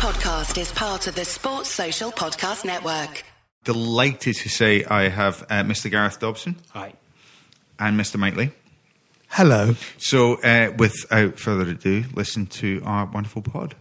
podcast is part of the Sports Social Podcast Network. Delighted to say I have uh, Mr. Gareth Dobson Hi. and Mr. Mike Leigh. Hello. So, uh, without further ado, listen to our wonderful pod.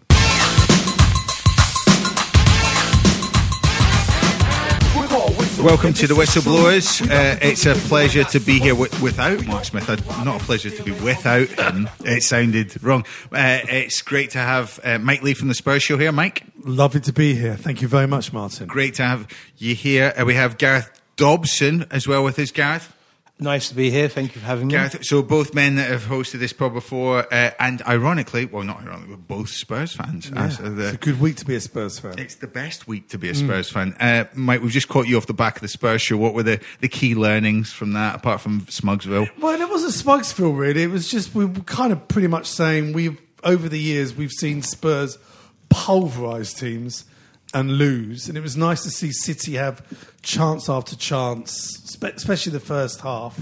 Welcome to the Whistleblowers. Uh, it's a pleasure to be here wi- without Mark Smith. Uh, Not a pleasure to be without him. It sounded wrong. Uh, it's great to have uh, Mike Leigh from the Spurs Show here. Mike, Lovely to be here. Thank you very much, Martin. great to have you here. Uh, we have Gareth Dobson as well with us. Gareth. Nice to be here. Thank you for having me. Gareth, so both men that have hosted this pod before, uh, and ironically, well, not ironically, we're both Spurs fans. Yeah, as, uh, the- it's a good week to be a Spurs fan. it's the best week to be a Spurs fan. Uh, Mike, we've just caught you off the back of the Spurs show. What were the, the key learnings from that, apart from Smugsville? Well, it wasn't Smugsville, really. It was just we were kind of pretty much saying we've over the years we've seen Spurs pulverise teams and lose, and it was nice to see City have chance after chance, especially the first half,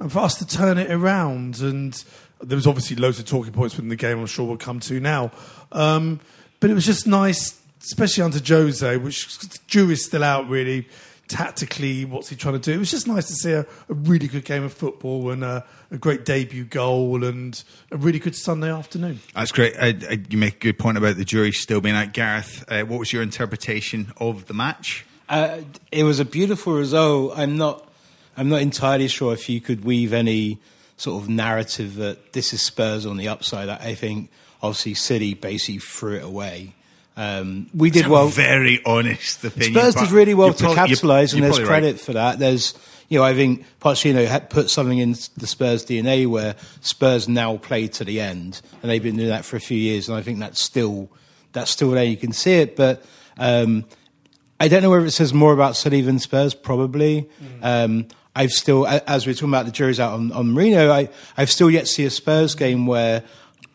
and for us to turn it around. And there was obviously loads of talking points within the game. I'm sure we'll come to now, um, but it was just nice, especially under Jose, which Drew is still out really tactically, what's he trying to do? It was just nice to see a, a really good game of football and a, a great debut goal and a really good Sunday afternoon. That's great. Uh, uh, you make a good point about the jury still being out. Gareth, uh, what was your interpretation of the match? Uh, it was a beautiful result. I'm not. I'm not entirely sure if you could weave any sort of narrative that this is Spurs on the upside. I, I think obviously City basically threw it away. Um, we did well. very honest opinion. Spurs did really well to capitalise, and there's credit right. for that. There's, you know, I think Pochettino had put something in the Spurs DNA where Spurs now play to the end, and they've been doing that for a few years, and I think that's still that's still there. You can see it, but um, I don't know whether it says more about City than Spurs. Probably. Um, I've still, as we we're talking about the jury's out on, on Mourinho, I, I've still yet to see a Spurs game where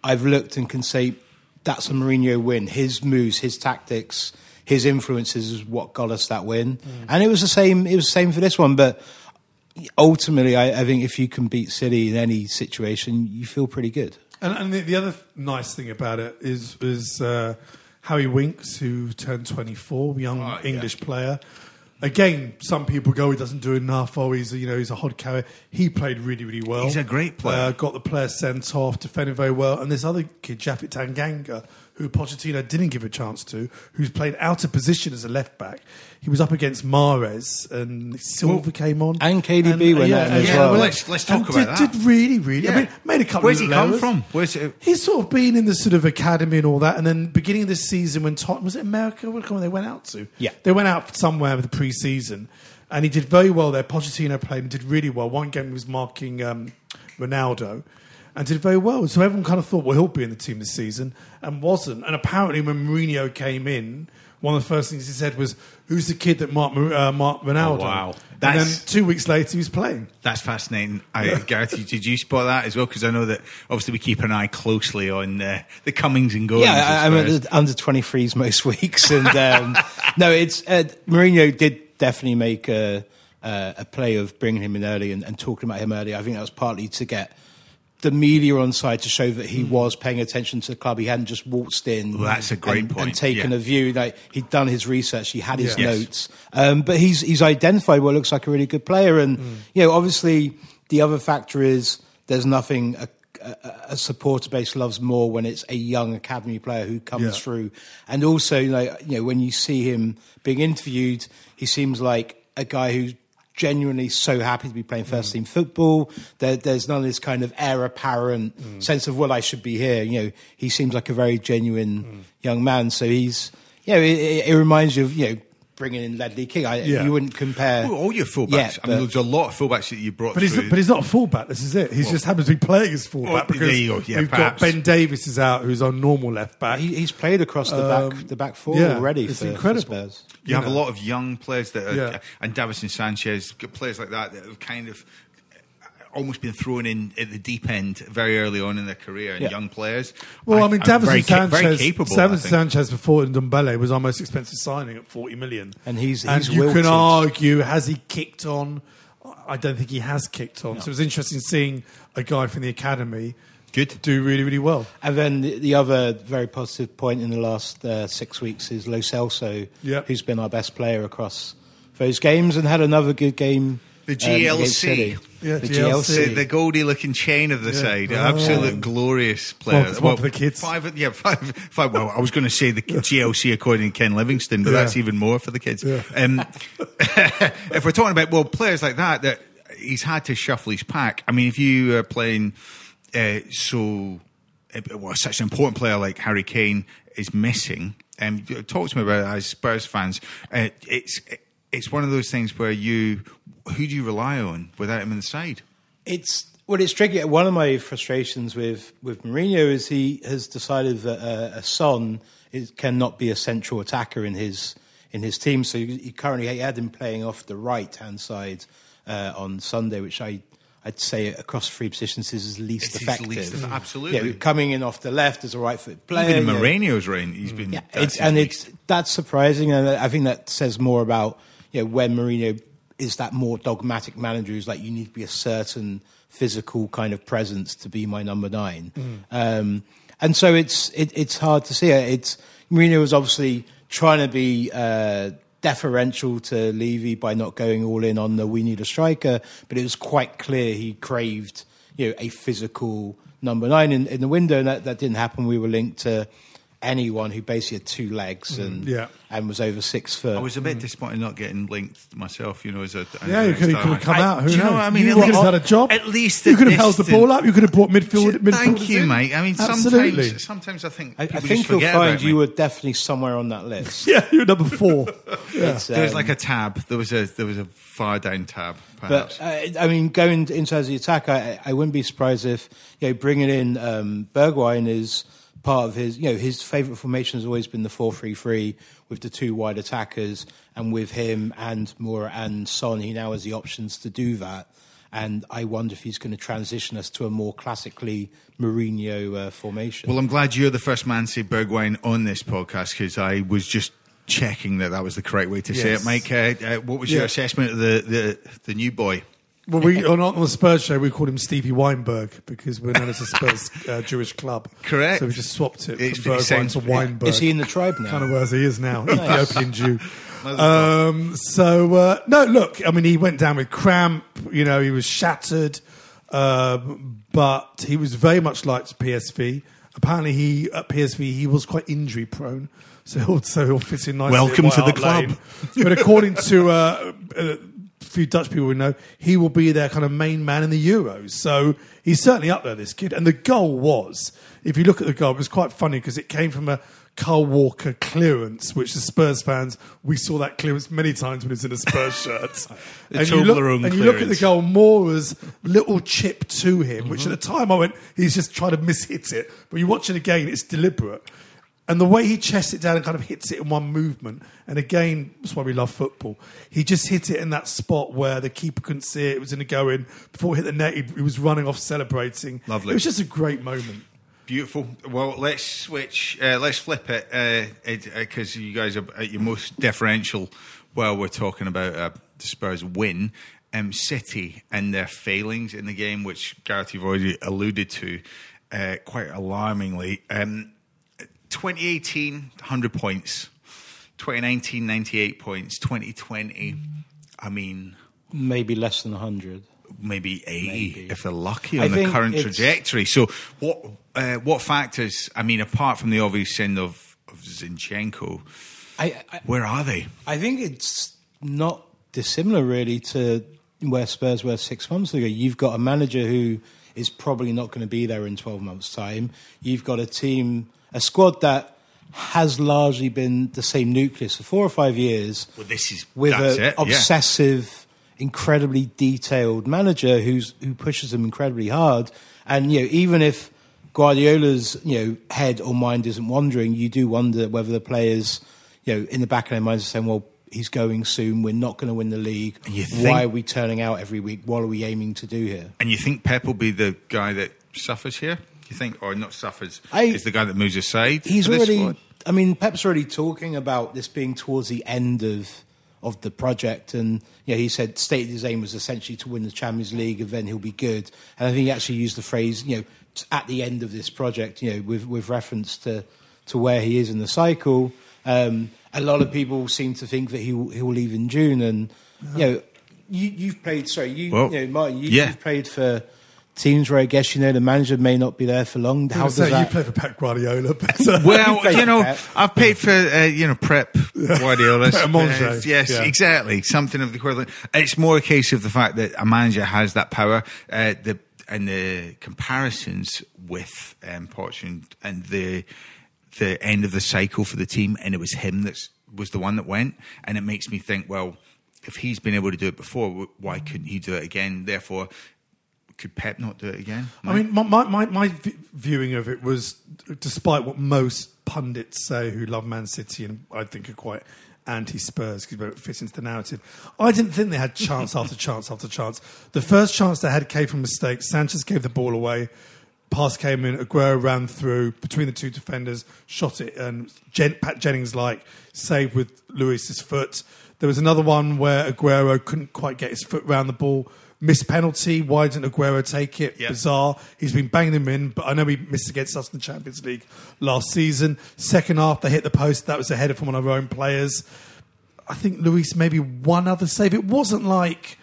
I've looked and can say that's a Mourinho win. His moves, his tactics, his influences is what got us that win. And it was the same. It was the same for this one, but. Ultimately, I, I think if you can beat City in any situation, you feel pretty good. And, and the, the other nice thing about it is is uh, Harry Winks, who turned 24, young Oh, yeah. English player. Again, some people go, he doesn't do enough. Oh, he's a, you know he's a hod carrier. He played really really well. He's a great player. Uh, got the player sent off, defended very well. And this other kid, Japhet Tanganga, who Pochettino didn't give a chance to, who's played out of position as a left back. He was up against Mahrez, and Silva Well, came on, and KDB went yeah, on and- as yeah, well. Let's- let's talk and about did, that. Did really, really. I mean, made a couple. Of times. Where's he come errors. from? Where's it? He's sort of been in the sort of academy and all that, and then beginning of this season when Tottenham was it America? What come they went out to? Yeah. they went out somewhere with the pre-season, and he did very well there. Pochettino played and did really well. One game he was marking um, Ronaldo, and did very well. So everyone kind of thought, well, he'll be in the team this season, and wasn't. And apparently, when Mourinho came in, one of the first things he said was, "Who's the kid that Mark uh, marked Ronaldo?" Oh, wow. And then two weeks later, he was playing. That's fascinating. I, Gareth, did you spot that as well? Because I know that obviously we keep an eye closely on uh, the comings and goings. Yeah, I, I'm at the under 23s most weeks, and um, no, it's uh, Mourinho did definitely make a, a, a play of bringing him in early and, and talking about him early. I think that was partly to get the media on side to show that he was paying attention to the club. He hadn't just waltzed in. Well, that's a great and, point, And taken yeah. a view. Like he'd done his research, he had his Yeah. Notes, um, but he's he's identified what looks like a really good player. And you know, obviously, the other factor is there's nothing. A, a, a supporter base loves more when it's a young academy player who comes Yeah. through, and also like you know when you see him being interviewed, he seems like a guy who's genuinely so happy to be playing first mm. team football. There, there's none of this kind of heir apparent mm. sense of well, I should be here. You know, he seems like a very genuine mm. young man. So he's, you know, it, it, it reminds you of you know bringing in Ledley King. I, Yeah. You wouldn't compare Well, all your fullbacks. Yeah, I mean, there's a lot of fullbacks that you brought But he's, through. but he's not a fullback. This is it. He just happens to be playing as fullback Well, because you go. Yeah, we've perhaps. got Ben Davies is out, who's on normal left back. He, he's played across the back um, the back four yeah, already it's for, for incredible. Spurs. you have a lot of young players that are, Yeah. and Davinson Sanchez, players like that that have kind of almost been thrown in at the deep end very early on in their career and Yeah. young players. Well, I, mean, I'm Davinson Sanchez, very capable. I Davinson. Sanchez before Ndombele was our most expensive signing at forty million, And he's- and he's you wilted. can argue has he kicked on? I don't think he has kicked on. So it was interesting seeing a guy from the academy Good. do really, really well. And then the, the other very positive point in the last uh, six weeks is Lo Celso, Yep. who's been our best player across those games and had another good game. The um, GLC. City. Yeah, the GLC. GLC. The, the Goldie Lookin Chain of the side, Oh. absolute glorious player. One for- the kids. Five, yeah, five, five. Well, I was going to say the GLC according to Ken Livingstone, but Yeah. that's even more for the kids. Yeah. Um, if we're talking about well players like that, that he's had to shuffle his pack. I mean, if you are playing uh, so uh, well, such an important player like Harry Kane is missing, um, talk to me about it as Spurs fans. Uh, it's it's one of those things where you who do you rely on without him in the side? It's well, it's tricky. One of my frustrations with with Mourinho is he has decided that uh, a Son is, cannot be a central attacker in his in his team. So he, he currently he had him playing off the right hand side uh, on Sunday, which I. I'd say across three positions is his least It's his effective. least absolutely. Yeah, coming in off the left as a right foot player. Even in you know. Mourinho's reign, he's been. Yeah, it's, and least. it's that's surprising, and I think that says more about you know when Mourinho is that more dogmatic manager who's like you need to be a certain physical kind of presence to be my number nine, um, and so it's it, it's hard to see it. It's Mourinho was obviously trying to be. Uh, deferential to Levy by not going all in on the we need a striker, but it was quite clear he craved you know a physical number nine in, in the window, and that, that didn't happen. We were linked to anyone who basically had two legs and yeah. and was over six foot. I was a bit disappointed not getting linked myself. You know, as a Yeah, you could have, could have come I- out. Who do you know knows? what I mean? You At could have had a job. At least you could have held the ball up. You could have brought midfield. midfielders Thank you, in. mate. I mean, Absolutely. sometimes, sometimes I think I, I think you'll find you me. were definitely somewhere on that list. Yeah, you're number four. yeah. It's, There was um, like a tab. There was a there was a far down tab. But uh, I mean, going into as the attack, I, I wouldn't be surprised if you know bringing in um, Bergwijn is part of his. You know, his favourite formation has always been the four-three-three with the two wide attackers, and with him and Moura and Son, he now has the options to do that. And I wonder if he's going to transition us to a more classically Mourinho uh, formation. well, I'm glad you're the first man to say Bergwijn on this podcast because I was just checking that that was the correct way to say it. Mike, uh, uh, what was your assessment of the, the the new boy? Well, we on, on the Spurs show we called him Stevie Weinberg because we're known as a Spurs uh, Jewish club. Correct. So we just swapped it It's- from it Bergwijn sounds- to Weinberg. is he in the tribe now? kind of as he is now, Ethiopian Jew. Um, so uh, no, look, I mean, he went down with cramp. You know, he was shattered, um, but he was very much liked at PSV. Apparently, he at PSV he was quite injury prone, so he'll, so he'll fit in nicely. at Welcome White to the Hart club. Lane. But according to uh, a few Dutch people we know, he will be their kind of main man in the Euros. So he's certainly up there, this kid. And the goal was, if you look at the goal, it was quite funny because it came from a Kyle Walker clearance, which the Spurs fans, we saw that clearance many times when he was in a Spurs shirt. And you look, and you look at the goal, Moura's little chip to him, which Mm-hmm. at the time I went, he's just trying to mishit it. But you watch it again, it's deliberate. And the way he chests it down and kind of hits it in one movement, and again, that's why we love football. He just hit it in that spot where the keeper couldn't see it. It was in the go in. Before it hit the net, he, he was running off celebrating. Lovely. It was just a great moment. Beautiful. Well, let's switch. Uh, let's flip it because you guys are at your most deferential while we're talking about uh, the Spurs win. Um, City and their failings in the game, which Gareth you've already alluded to, uh, quite alarmingly. Um, 2018, 100 points. 2019, 98 points. 2020, I mean, Maybe less than hundred. maybe 80 Maybe. if they're lucky on the current trajectory. So what uh, what factors? I mean, apart from the obvious sin of, of Zinchenko, I, I, where are they? I think it's not dissimilar really to where Spurs were six months ago. You've got a manager who is probably not going to be there in 12 months' time. You've got a team, a squad that has largely been the same nucleus for four or five years Well, this is with an it, yeah. obsessive, incredibly detailed manager who's who pushes them incredibly hard. And you know, even if Guardiola's you know head or mind isn't wandering, you do wonder whether the players, you know, in the back of their minds are saying, "Well, he's going soon. We're not going to win the league. And you Why are we turning out every week? What are we aiming to do here?" And you think Pep will be the guy that suffers here? You think, or not suffers? I- is the guy that moves aside? He's already. I mean, Pep's already talking about this being towards the end of of the project. And you know, he said stated his aim was essentially to win the Champions League, and then he'll be good. And I think he actually used the phrase, you know, at the end of this project, you know, with with reference to to where he is in the cycle. Um, a lot of people seem to think that he will, he will leave in June, and you know, you, you've played. Sorry, you, Well, you know, Martin, you, yeah. you've played for teams where I guess you know the manager may not be there for long. How I does say, that? you play for Pep Guardiola better. Well, played you know, Pep. I've paid for uh, you know prep Guardiola. Pep Monge, yes, yeah. exactly, something of the equivalent. It's more a case of the fact that a manager has that power. Uh, the and the comparisons with um, Poch and, and the the end of the cycle for the team, and it was him that was the one that went, and it makes me think, well, if he's been able to do it before, why couldn't he do it again? Therefore. Could Pep not do it again? I mean, my, my, my, my v- viewing of it was, despite what most pundits say who love Man City and I think are quite anti Spurs because it fits into the narrative, I didn't think they had chance after chance after chance. The first chance they had came from mistakes. Sanchez gave the ball away. Pass came in, Aguero ran through between the two defenders, shot it, and Jen, Pat Jennings like saved with Lloris's foot. There was another one where Aguero couldn't quite get his foot round the ball. Missed penalty. Why didn't Aguero take it? Yeah. Bizarre. He's been banging them in, but I know he missed against us in the Champions League last season. Second half, they hit the post. That was a header from one of our own players. I think Lloris maybe one other save. It wasn't like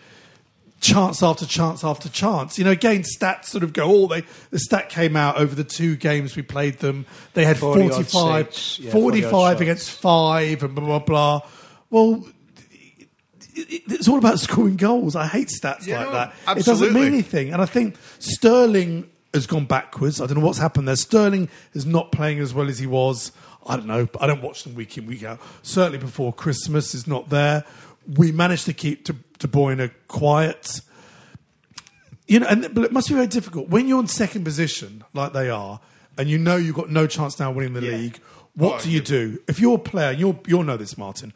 chance after chance after chance. You know, again, stats sort of go. Oh, they the stat came out over the two games we played them. They had 40 45, saves. Yeah, 45 shots. against five, and blah blah blah. Well. It- It's all about scoring goals. I hate stats Yeah, like that. It doesn't mean anything. And I think Sterling has gone backwards. I don't know what's happened there. Sterling is not playing as well as he was. I don't know. I don't watch them week in, week out. Certainly before Christmas is not there. We managed to keep De, De Bruyne quiet. You know, and but it must be very difficult when you're in second position like they are, and you know you've got no chance now of winning the Yeah. league. What Oh, do you you- do if you're a player? You'll you'll know this, Martin.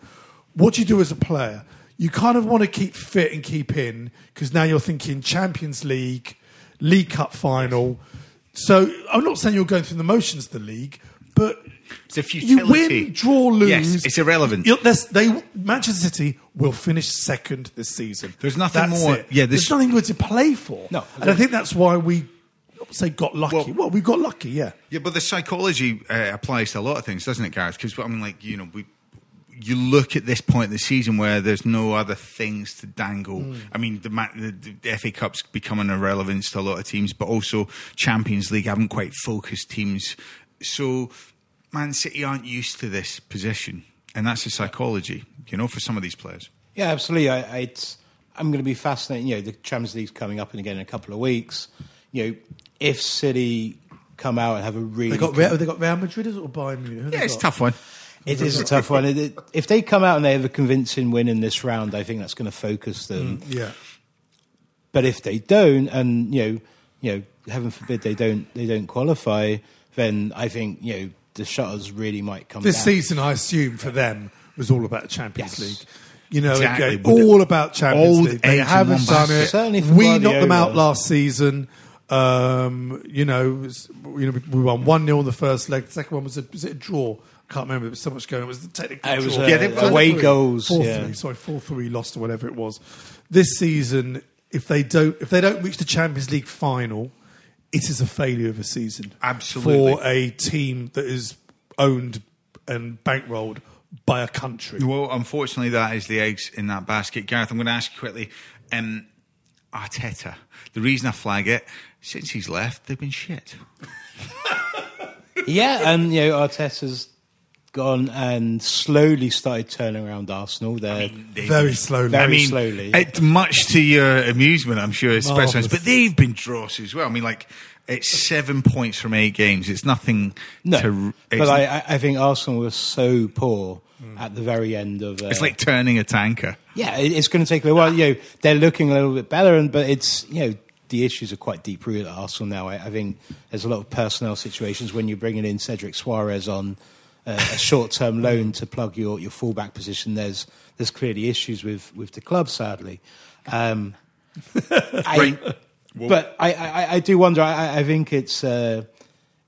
What do you do as a player? You kind of want to keep fit and keep in because now you're thinking Champions League, League Cup final. So I'm not saying you're going through the motions of the league, but It's a futility. you win, draw, lose. Yes, it's irrelevant. They Manchester City will finish second this season. There's nothing That's more- it. yeah, there's this- nothing good to play for. No. and I think that's why we say got lucky. Well, Well- we got lucky. Yeah. Yeah, but the psychology uh, applies to a lot of things, doesn't it, Gareth? Because I mean, like you know, we you look at this point in the season where there's no other things to dangle. Hmm. I mean, the, the, the FA Cup's becoming irrelevant to a lot of teams, but also Champions League haven't quite focused teams. So Man City aren't used to this position, and that's the psychology, you know, for some of these players. Yeah, absolutely. I, I, it's, I'm going to be fascinated. You know, the Champions League's coming up and again in a couple of weeks. You know, if City come out and have a really They got good- Real, they got Real Madrid or Bayern Munich. Who they Yeah, it's a tough one. It is a tough one. It- it- If they come out and they have a convincing win in this round, I think that's going to focus them. Mm, yeah. But if they don't, and you know, you know, heaven forbid they don't, they don't qualify, then I think you know the shutters really might come. This down. season, I assume for them was all about Champions Yes. League. You know, Exactly. again, all about Champions all League. They haven't done it. Certainly for we knocked them out last season. Um, you know, was- you know, we won one 0 in the first leg. The second one was a, was it a draw? I can't remember. There was so much going. It was the technical. It was, draw. uh, Yeah, they- away Four-three. goals, Four yeah. three. Sorry, four three. Lost or whatever it was. This season, if they don't, if they don't reach the Champions League final, it is a failure of a season. Absolutely. for a team that is owned and bankrolled by a country. Well, unfortunately, that is the eggs in that basket. Gareth, I'm going to ask you quickly. Um, Arteta. The reason I flag it, since he's left, they've been shit. Yeah, and you know Arteta's gone and slowly started turning around Arsenal. They're They've Very slowly. Very I mean, slowly. It, much to your amusement, I'm sure, especially. But they've been draws as well. I mean, like it's seven points from eight games. It's nothing. no, to, it's, but I, I- I think Arsenal was so poor at the very end of. Uh, it's like turning a tanker. yeah, it's going to take a while. You know, they're looking a little bit better, and but it's you know the issues are quite deep rooted at Arsenal now. I, I think there's a lot of personnel situations when you're bringing in Cedric Soares on uh, a short term loan to plug your, your fullback position. There's there's clearly issues with with the club, sadly. Um, I, but I, I, I do wonder. I, I think it's uh,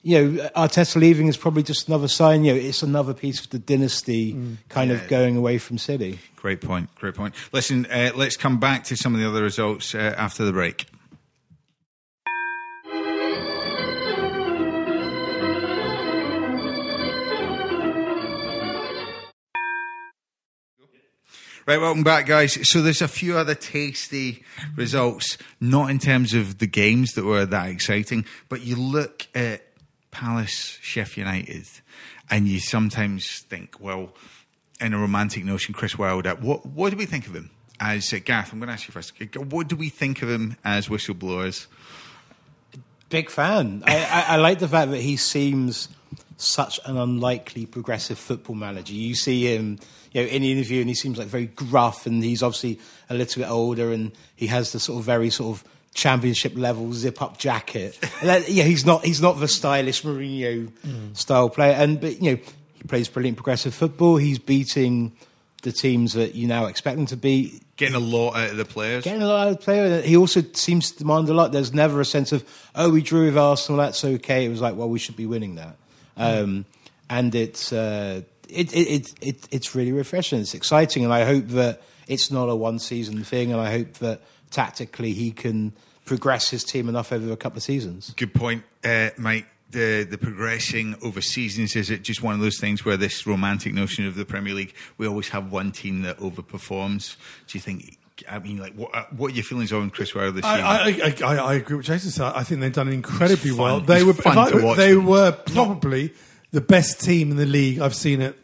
you know, Arteta leaving is probably just another sign. You know, it's another piece of the dynasty kind Yeah. of going away from City. Great point. Great point. Listen, uh, let's come back to some of the other results uh, after the break. Right, welcome back, guys. So there's a few other tasty results, not in terms of the games that were that exciting, but you look at Palace, Sheffield United, and you sometimes think, well, in a romantic notion, Chris Wilder, what what do we think of him as uh, Gareth? I'm going to ask you first. What do we think of him as whistleblowers? Big fan. I, I, I like the fact that he seems such an unlikely progressive football manager. You see him, you know, in the interview, and he seems like very gruff, and he's obviously a little bit older, and he has the sort of very sort of championship level zip up jacket. That- yeah, he's not he's not the stylish Mourinho style player, and but you know he plays brilliant progressive football. He's beating the teams that you now expect him to beat. Getting a lot out of the players. Getting a lot out of the player. He also seems to demand a lot. There's never a sense of, oh, we drew with Arsenal, that's okay. It was like, well, we should be winning that. Um, and it's, uh, it, it, it, it, it's really refreshing. It's exciting. And I hope that it's not a one season thing. And I hope that tactically he can progress his team enough over a couple of seasons. Good point, uh, Mike. The the progressing over seasons is it just one of those things where this romantic notion of the Premier League, we always have one team that overperforms. Do you think? I mean, like, what uh, what are your feelings on Chris Wilder this year? I, I, I, I agree with Jason. said. I think they've done incredibly fun. well. They It's were fun I- to watch They them. were probably the best team in the league. I've seen it.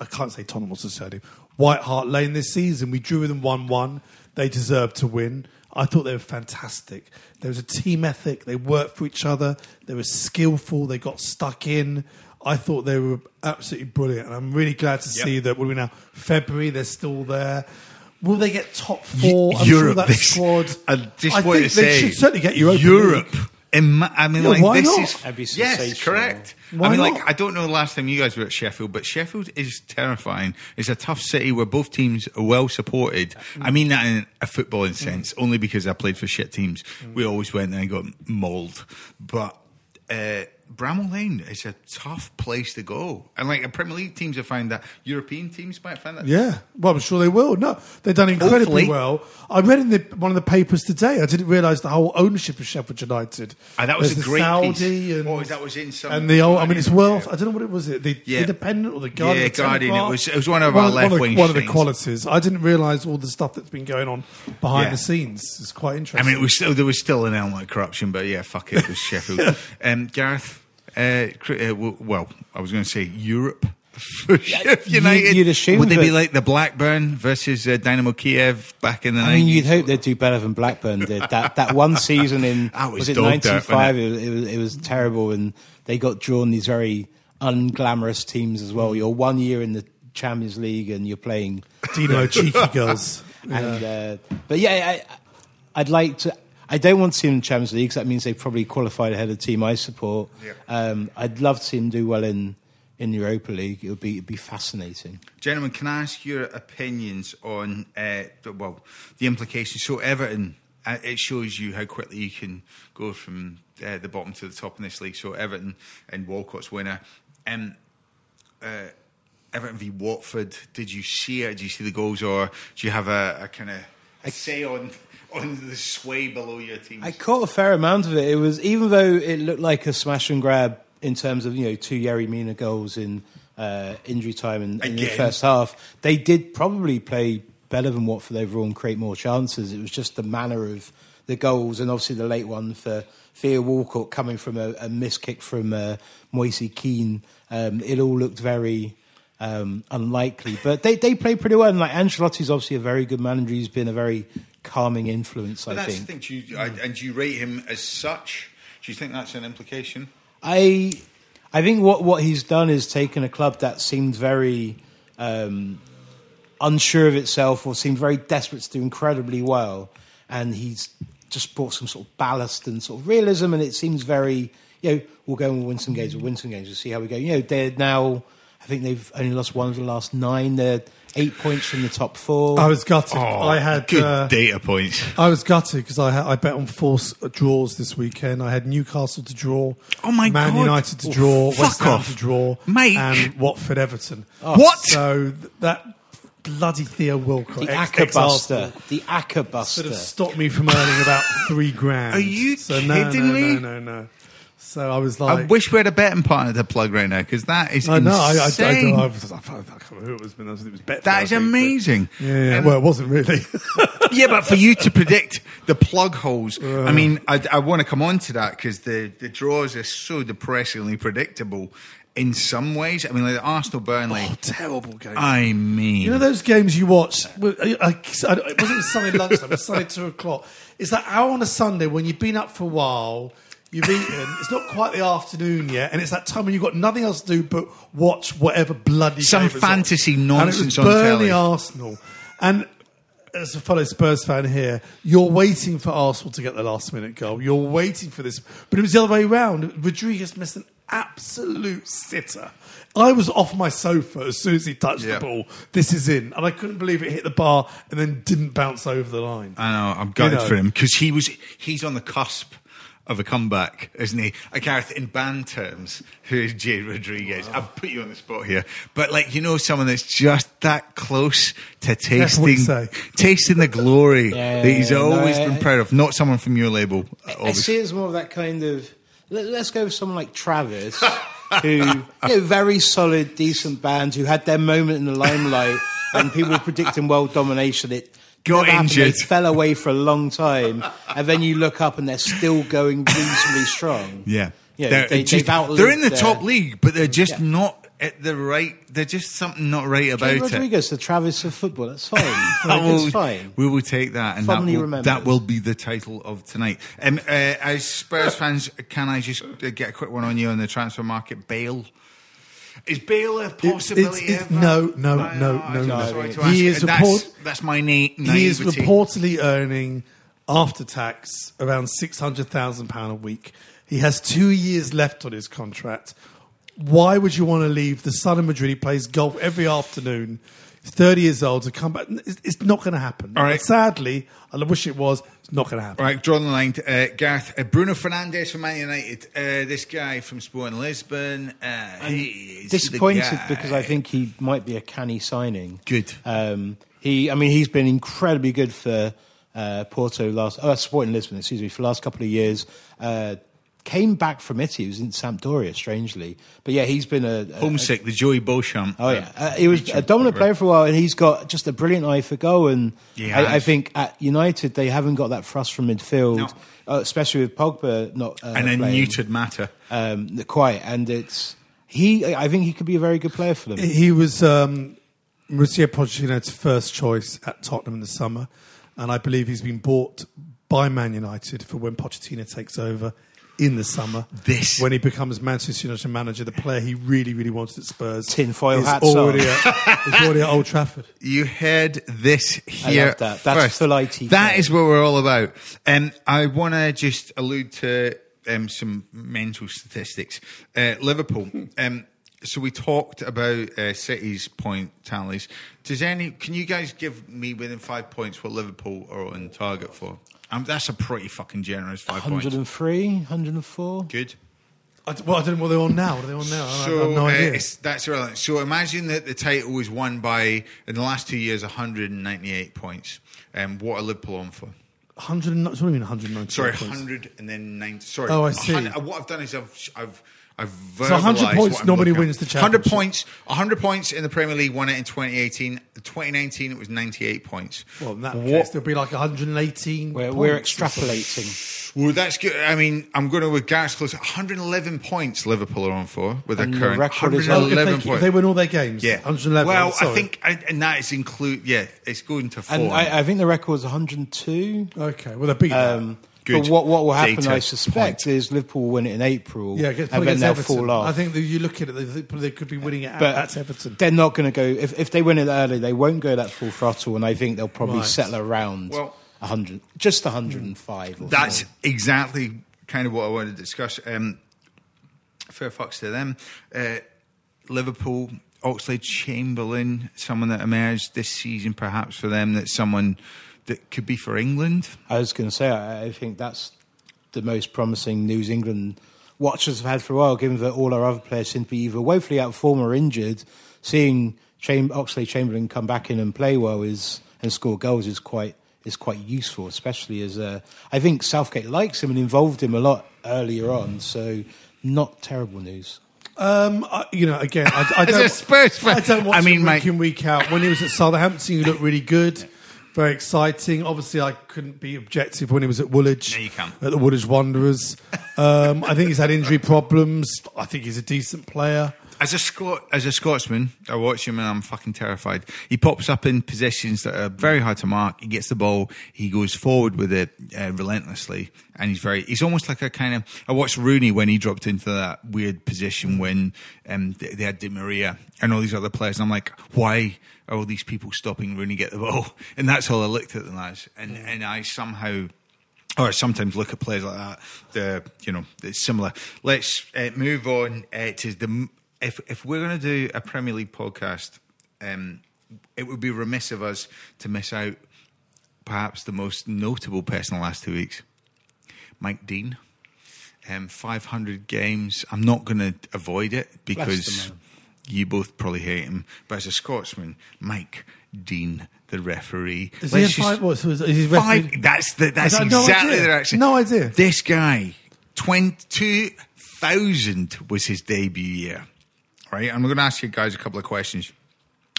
I can't say Tottenham Hotspur Stadium. White Hart Lane this season. We drew with them one-one. They deserved to win. I thought they were fantastic. There was a team ethic. They worked for each other. They were skillful. They got stuck in. I thought they were absolutely brilliant, and I'm really glad to see that. What are we now? February. They're still there. Will they get top four? I'm sure Europe, that this- squad. I just I think they say, should certainly get Europa Europe. League. Ima- I mean, Yeah, like why this not? is That'd be yes, correct. Why I mean, not? like I don't know the last time you guys were at Sheffield, but Sheffield is terrifying. It's a tough city where both teams are well supported. I mean that in a footballing sense, only because I played for shit teams. We always went there and got mauled, but. Uh, Bramall Lane is a tough place to go, and like Premier League teams have found that European teams might find that. Yeah, well, I'm sure they will. No, they've done incredibly Hopefully. well. I read in the, one of the papers today. I didn't realise the whole ownership of Sheffield United. Ah, that was There's a great Saudi piece. and was that? Was in some and the old. I mean, it's well. Yeah. I don't know what it was. It the Yeah. Independent or the Guardian. Yeah, Guardian. It was- it was one of one our one of the- left-wing One of the qualities. I didn't realise all the stuff that's been going on behind Yeah. the scenes. It's quite interesting. I mean, it was still there was still an element of corruption, but yeah, fuck it, it was Sheffield. um, Gareth, uh, cri- uh, w- well, I was going to say Europe for Sheffield United. you'd assume Would they be like the Blackburn versus uh, Dynamo Kiev back in the I mean, 90s? you'd hope they'd do better than Blackburn did. That that one season in was was, it ninety five? wasn't It, was- it it was terrible, and they got drawn these very unglamorous teams as well. You're one year in the Champions League, and you're playing Dino cheeky girls. and uh, but yeah, I, I'd like to. I don't want to see them in the Champions League 'cause that means they probably qualified ahead of the team I support. Yeah. Um, I'd love to see them do well in in Europa League. It would be it'd be fascinating. Gentlemen, can I ask your opinions on uh, well the implications? So Everton, uh, it shows you how quickly you can go from uh, the bottom to the top in this league. So Everton and Walcott's winner. Um, uh, Everton v Watford. Did you see it? Did you see the goals, or do you have a, a kind of say on on the sway below your team? I caught a fair amount of it. It was even though it looked like a smash and grab in terms of you know two Yerry Mina goals in uh, injury time in, in the first half. They did probably play better than Watford overall and create more chances. It was just the manner of the goals and obviously the late one for Theo Walcott coming from a, a miss kick from uh, Moise Kean. Um, it all looked very um, unlikely, but they they played pretty well. And like Ancelotti's obviously a very good manager. He's been a very calming influence. but I that's think. the thing. Do you, I, and do you rate him as such? Do you think that's an implication? I I think what, what he's done is taken a club that seemed very um, unsure of itself or seemed very desperate to do incredibly well, and he's just brought some sort of ballast and sort of realism, and it seems very you know we'll go and we'll win some games, we'll win some games, we'll see how we go. You know they're now I think they've only lost one of the last nine. They're eight points from the top four. I was gutted. Oh, I had good uh, data points. I was gutted because I had, I bet on four s- draws this weekend. I had Newcastle to draw. Oh my Man God. United to Oh, draw. fuck West Ham to draw. Mate. and Watford Everton. What? So that bloody Theo Walcott, the ex- Buster. The Acker Buster. sort of stopped me from earning about three grand. Are you so no, kidding no, me? No, no, no. So I was like, I wish we had a betting partner to plug right now because that is I know. I, I, I, insane. I, was, I, can't remember who it was, but it was Betfair, that is think, but- amazing. Yeah, yeah. And- well, it wasn't really. yeah, but for you to predict the plug holes, I mean, I, I want to come on to that because the, the draws are so depressingly predictable in some ways. I mean, like the Arsenal Burnley. oh, terrible game. I mean, You know those games you watch? It wasn't Sunday lunchtime. It was Sunday two o'clock. It's that hour on a Sunday when you've been up for a while, you've eaten. It's not quite the afternoon yet, and it's that time when you've got nothing else to do but watch whatever bloody Some game is on. fantasy nonsense And on it was Burnley telly. Arsenal, and. As a fellow Spurs fan here, you're waiting for Arsenal to get the last minute goal. You're waiting for this, but it was the other way around. Rodriguez missed an absolute sitter. I was off my sofa as soon as he touched Yeah. the ball. This is in, and I couldn't believe it hit the bar and then didn't bounce over the line. I know I'm gutted You know. for him because he was he's on the cusp of a comeback, isn't he? I Gareth, in band terms, who is Jay Rodriguez? I've put you on the spot here, but like you know, someone that's just that close to Careful what you tasting tasting the glory Yeah, that he's yeah, no, always I- been proud of. Not someone from your label, I obviously. see it as more of that kind of. Let, us go with someone like Travis, who you know, very solid, decent band who had their moment in the limelight, and people were predicting world domination. It Got happened. injured. They fell away for a long time, and then you look up and they're still going reasonably strong. Yeah. Yeah, they're, they- just- they've outlived they're in the their- top league, but they're just Yeah. not at the right. They're just something not right about Jay it. Rodriguez, the Travis of football. That's fine. That will- it's fine. We will take that, and that will, that will be the title of tonight. Um, uh, as Spurs fans, can I just uh, get a quick one on you on the transfer market? Bale. Is Bale a possibility? it's- ever? no, no, I no, know, I'm no, no. He is that's, report- that's my na- naivety. He is reportedly earning after tax around six hundred thousand pound a week. He has two years left on his contract. Why would you want to leave the son of Madrid? He plays golf every afternoon. He's thirty years old to come back. It's, it's not going to happen. All right. Sadly, I wish it was. It's not going to happen. All right, draw the line. To, Uh, Gareth, uh, Bruno Fernandes from Man United. Uh, this guy from Sporting Lisbon. Uh, he disappointed because I think he might be a canny signing. Good. Um, he, I mean, he's been incredibly good for uh, Porto last. Oh, Sporting Lisbon, excuse me, for the last couple of years. Uh, came back from Italy. He was in Sampdoria, strangely, but yeah, he's been a, a homesick. The Joey Beauchamp. Oh yeah, uh, he was a dominant player for a while, and he's got just a brilliant eye for goal. And He I, I think at United they haven't got that thrust from midfield, No. uh, especially with Pogba not uh, and a playing, neutered matter. um, quite. And it's he. I think he could be a very good player for them. He was um, Mauricio Pochettino's first choice at Tottenham in the summer, and I believe he's been bought by Man United for when Pochettino takes over in the summer. This- when he becomes Manchester United manager, the player he really, really wanted at Spurs, Tinfoil is hats already on. at, is already at Old Trafford. You heard this here love that. That's first. full ITK. That is what we're all about. And I want to just allude to um, some mental statistics. Uh, Liverpool. Um, so we talked about uh, City's point tallies. Does any? Can you guys give me within five points what Liverpool are on target for? Um, that's a pretty fucking generous five points. 103, 104. Good. I, d- well, I don't know what they're on now. What are they on now? I, I So have no uh, idea. it's, that's irrelevant. So imagine that the title was won by in the last two years 198 points. Um, what are Liverpool on for? 100. and- What do you mean 190? Sorry, points? 100 and then 90. Sorry. Oh, I see. 100 what I've done is I've I've I've So 100 points what I'm normally wins the 100 championship. points. 100 points in the Premier League won it in 2018. 2019 it was 98 points. Well, in that What- case, there'll be like 118. We're, we're extrapolating. Well, that's good. I mean, I'm going to with Gareth's close. 111 points Liverpool are on for with their And the current record is- Oh, if, 111 they, if points. they win all their games, yeah, 111. Well, sorry. I think, and that is include. Yeah, it's going to four. And I, I think the record is 102. Okay, well, they're beating Um, Good but what, what will happen, data I suspect, point. is Liverpool will win it in April, Yeah, and then they'll Everton. fall off. I think that you look at it, they, they could be winning it at, but at Everton. they're not going to go. If, if they win it early, they won't go that full throttle, and I think they'll probably Right. settle around Well- 100, just 105. Or That's so. exactly kind of what I wanted to discuss. Um, fair fucks to them. Uh, Liverpool Oxlade Chamberlain, someone that emerged this season, perhaps for them, that's someone that could be for England. I was going to say, I, I think that's the most promising news England watchers have had for a while, given that all our other players seem to be either woefully out of form or injured. Seeing Cham- Oxlade Chamberlain come back in and play well is and score goals is quite is quite useful, especially as uh, I think Southgate likes him and involved him a lot earlier on. So, not terrible news. Um, I, you know, again, I, I As don't. I don't watch I mean, him week mate- in week out. When he was at Southampton, he looked really good, very exciting. Obviously, I couldn't be objective when he was at Woolwich. You. At the Woolwich Wanderers, um, I think he's had injury problems. I think he's a decent player. As a Scot, as a Scotsman, I watch him and I'm fucking terrified. He pops up in positions that are very hard to mark. He gets the ball, he goes forward with it uh, relentlessly, and he's very. He's almost like a kind of. I watched Rooney when he dropped into that weird position when um, they, they had Di Maria and all these other players, and I'm like, why are all these people stopping Rooney get the ball? And that's all I looked at them as, and and I somehow or sometimes look at players like that. The you know it's similar. Let's uh, move on uh, to the if if we're going to do a Premier League podcast, um, it would be remiss of us to miss out perhaps the most notable person in the last two weeks, Mike Dean. Um, 500 games. I'm not going to avoid it because you both probably hate him. But as a Scotsman, Mike Dean, the referee. Is let's in five? What, so is, is he Five. That's the, that's no exactly idea. the direction. No idea. This guy, twenty thousand was his debut year, right? I'm going to ask you guys a couple of questions.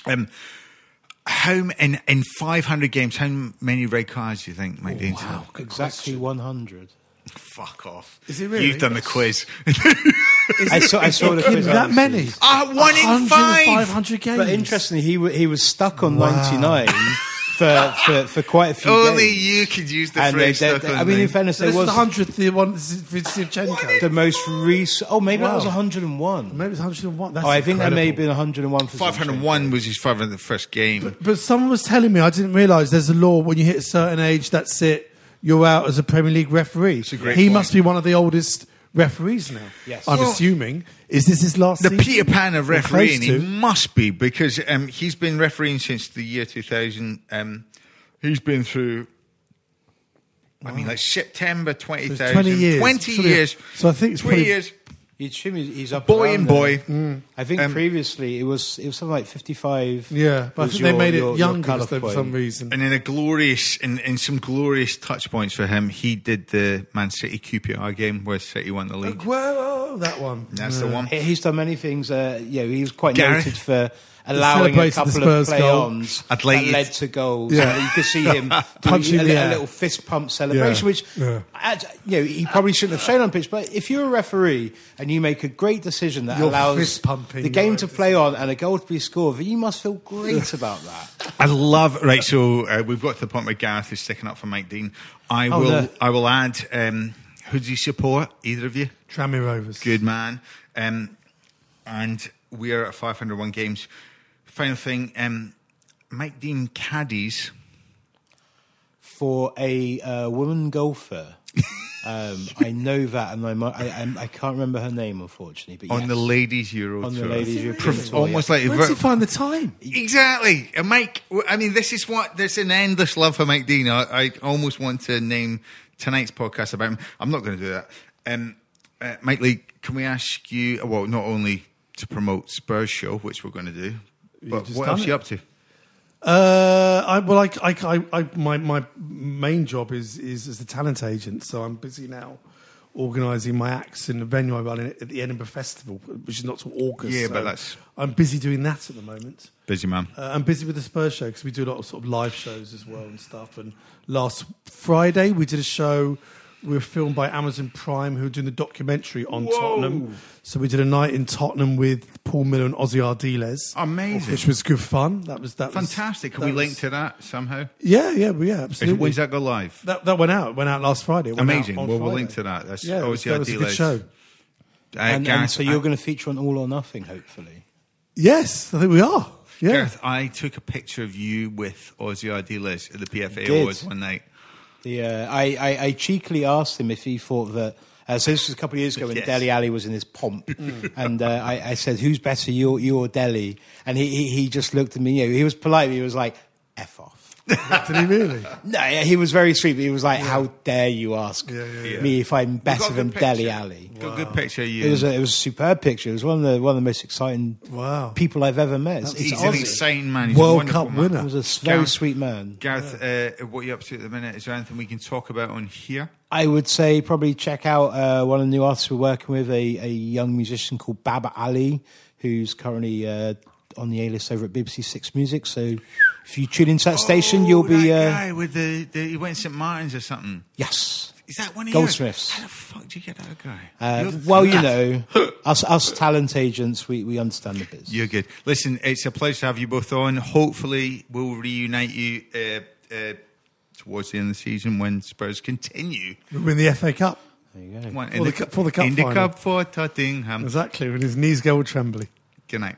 Um, how in in 500 games? How many red cards do you think, Mike Dean? wow. Exactly 100. Fuck off. Is it really? You've done the quiz. I saw, I saw the Him quiz that many? afterwards. Ah, one in five. 500 games. But interestingly, he wa- he was stuck on 99 for, for, for quite a few years. Only games. you could use the And phrase. they, stuck they- on I mean, me. in fairness, So there was the hundredth the one for Zinchenko. the most recent. Oh, maybe that was 101. Maybe it's 101. That's Oh, I think that may have been 101 for 501 was his 500 first game. But someone was telling me, I didn't realise there's a law when you hit a certain age, that's it, you're out as a Premier League referee. a great he point. must be one of the oldest referees now. Yes. I'm Well- assuming. Is this his last The season? Peter Pan of Or refereeing, he to? must be because um, he's been refereeing since the year 2000. Um, he's been through. I mean, like September It's 20,000. 20 years. 20 Surely- years. So I think it's 20 probably- years. You'd he's, he's up Boy around and there. boy. I think Um, previously it was it was something like 55. Yeah, but I was think they made it your- your younger cut-off for point. some reason. And in a glorious, in, in some glorious touch points for him, he did the Man City QPR game where City won the league. Whoa, that one. That's the one. He- He's done many things. Uh, yeah, he was quite Gareth? noted for allowing a couple of play-ons I'd that led to- to goals. Yeah. You could see him Punching doing a, a little fist pump celebration, Yeah. which Yeah. You know he probably shouldn't have shown on pitch. But if you're a referee and you make a great decision that You're allows the game your to play on and a goal to be scored, you must feel great about that. I love right. So uh, we've got to the point where Gareth is sticking up for Mike Dean. I Oh, will. no. I will add. Um, who do you support? Either of you? Tranmere Rovers. Good man. Um, and we are at 501 games. Final thing. Um, Mike Dean caddies. For a uh, woman golfer, um, I know that, and I, mi- I, I'm- I can't remember her name, unfortunately. But on yes. the ladies Euro on the ladies European Prof- Tour, almost yeah. like Where does he find the time? exactly. And Mike, I mean, this is what there's an endless love for Mike Dean. I, I almost want to name tonight's podcast about him. I'm not going to do that. Um, uh, Mike Leigh, can we ask you? Well, not only to promote Spurs show, which we're going to do, but what done else are you up to? Uh, I, well, I, I, I, I, my, my main job is, is as a talent agent, so I'm busy now organising my acts in the venue I run at the Edinburgh Festival, which is not till August. Yeah, so but that's- I'm busy doing that at the moment. Busy man. Uh, I'm busy with the Spurs show because we do a lot of sort of live shows as well and stuff. And last Friday we did a show. We were filmed by Amazon Prime, who are doing the documentary on Whoa. Tottenham. So we did a night in Tottenham with Paul Miller and Ossie Ardiles, Amazing. which was good fun. That was that was- Fantastic. Can that we was- link to that somehow? Yeah, yeah, well, yeah, If, absolutely. when's that go live? that, that went out. Went out last Friday. It Amazing. on Well, we'll link to that. That's Yeah, it was, obviously that was a good Ardiles. show. Uh, and, and so you're going to feature on All or Nothing, hopefully. Yes, I think we are. Yeah, Gareth, I took a picture of you with Ossie Ardiles at the PFA Awards one night. The, uh, I, I, I cheekily asked him if he thought that Uh, so this was a couple of years ago when Yes. Dele Alli was in his pomp, and uh, I, I said, "Who's better, you, you or Dele?" And he, he he just looked at me. You know, he was polite. He was like, "F off." Did he really? No, yeah, he was very sweet. But he was like, "How dare you ask Yeah, yeah, yeah. me if I'm better than Deli picture. Ali?" Got a good picture of you. It was a, it was a superb picture. It was one of the one of the most exciting Wow. people I've ever met. It's, it's He's an Aussie. exciting man. He's a World wonderful Cup man. winner. He was a s- very Gareth- sweet man. Gareth, uh, what are you up to at the minute? Is there anything we can talk about on here? I would say probably check out uh, one of the new artists we're working with, a, a young musician called Baba Ali, who's currently uh, on the A list over at BBC Six Music. So if you tune into that station, Oh, you'll be. that Uh, guy with the, the he went to St Martin's or something. yes. Is that one of Goldsmiths. yours? How the fuck do you get that guy? Uh, You're well, you know, us, us talent agents, we, we understand the biz. You're good. Listen, it's a pleasure to have you both on. Hopefully, we'll reunite you uh, uh, towards the end of the season when Spurs continue. We win the FA Cup. There you go. One- For the cup- for the cup in the final. cup for Tottenham. Exactly, when his knees go all trembly. Good night.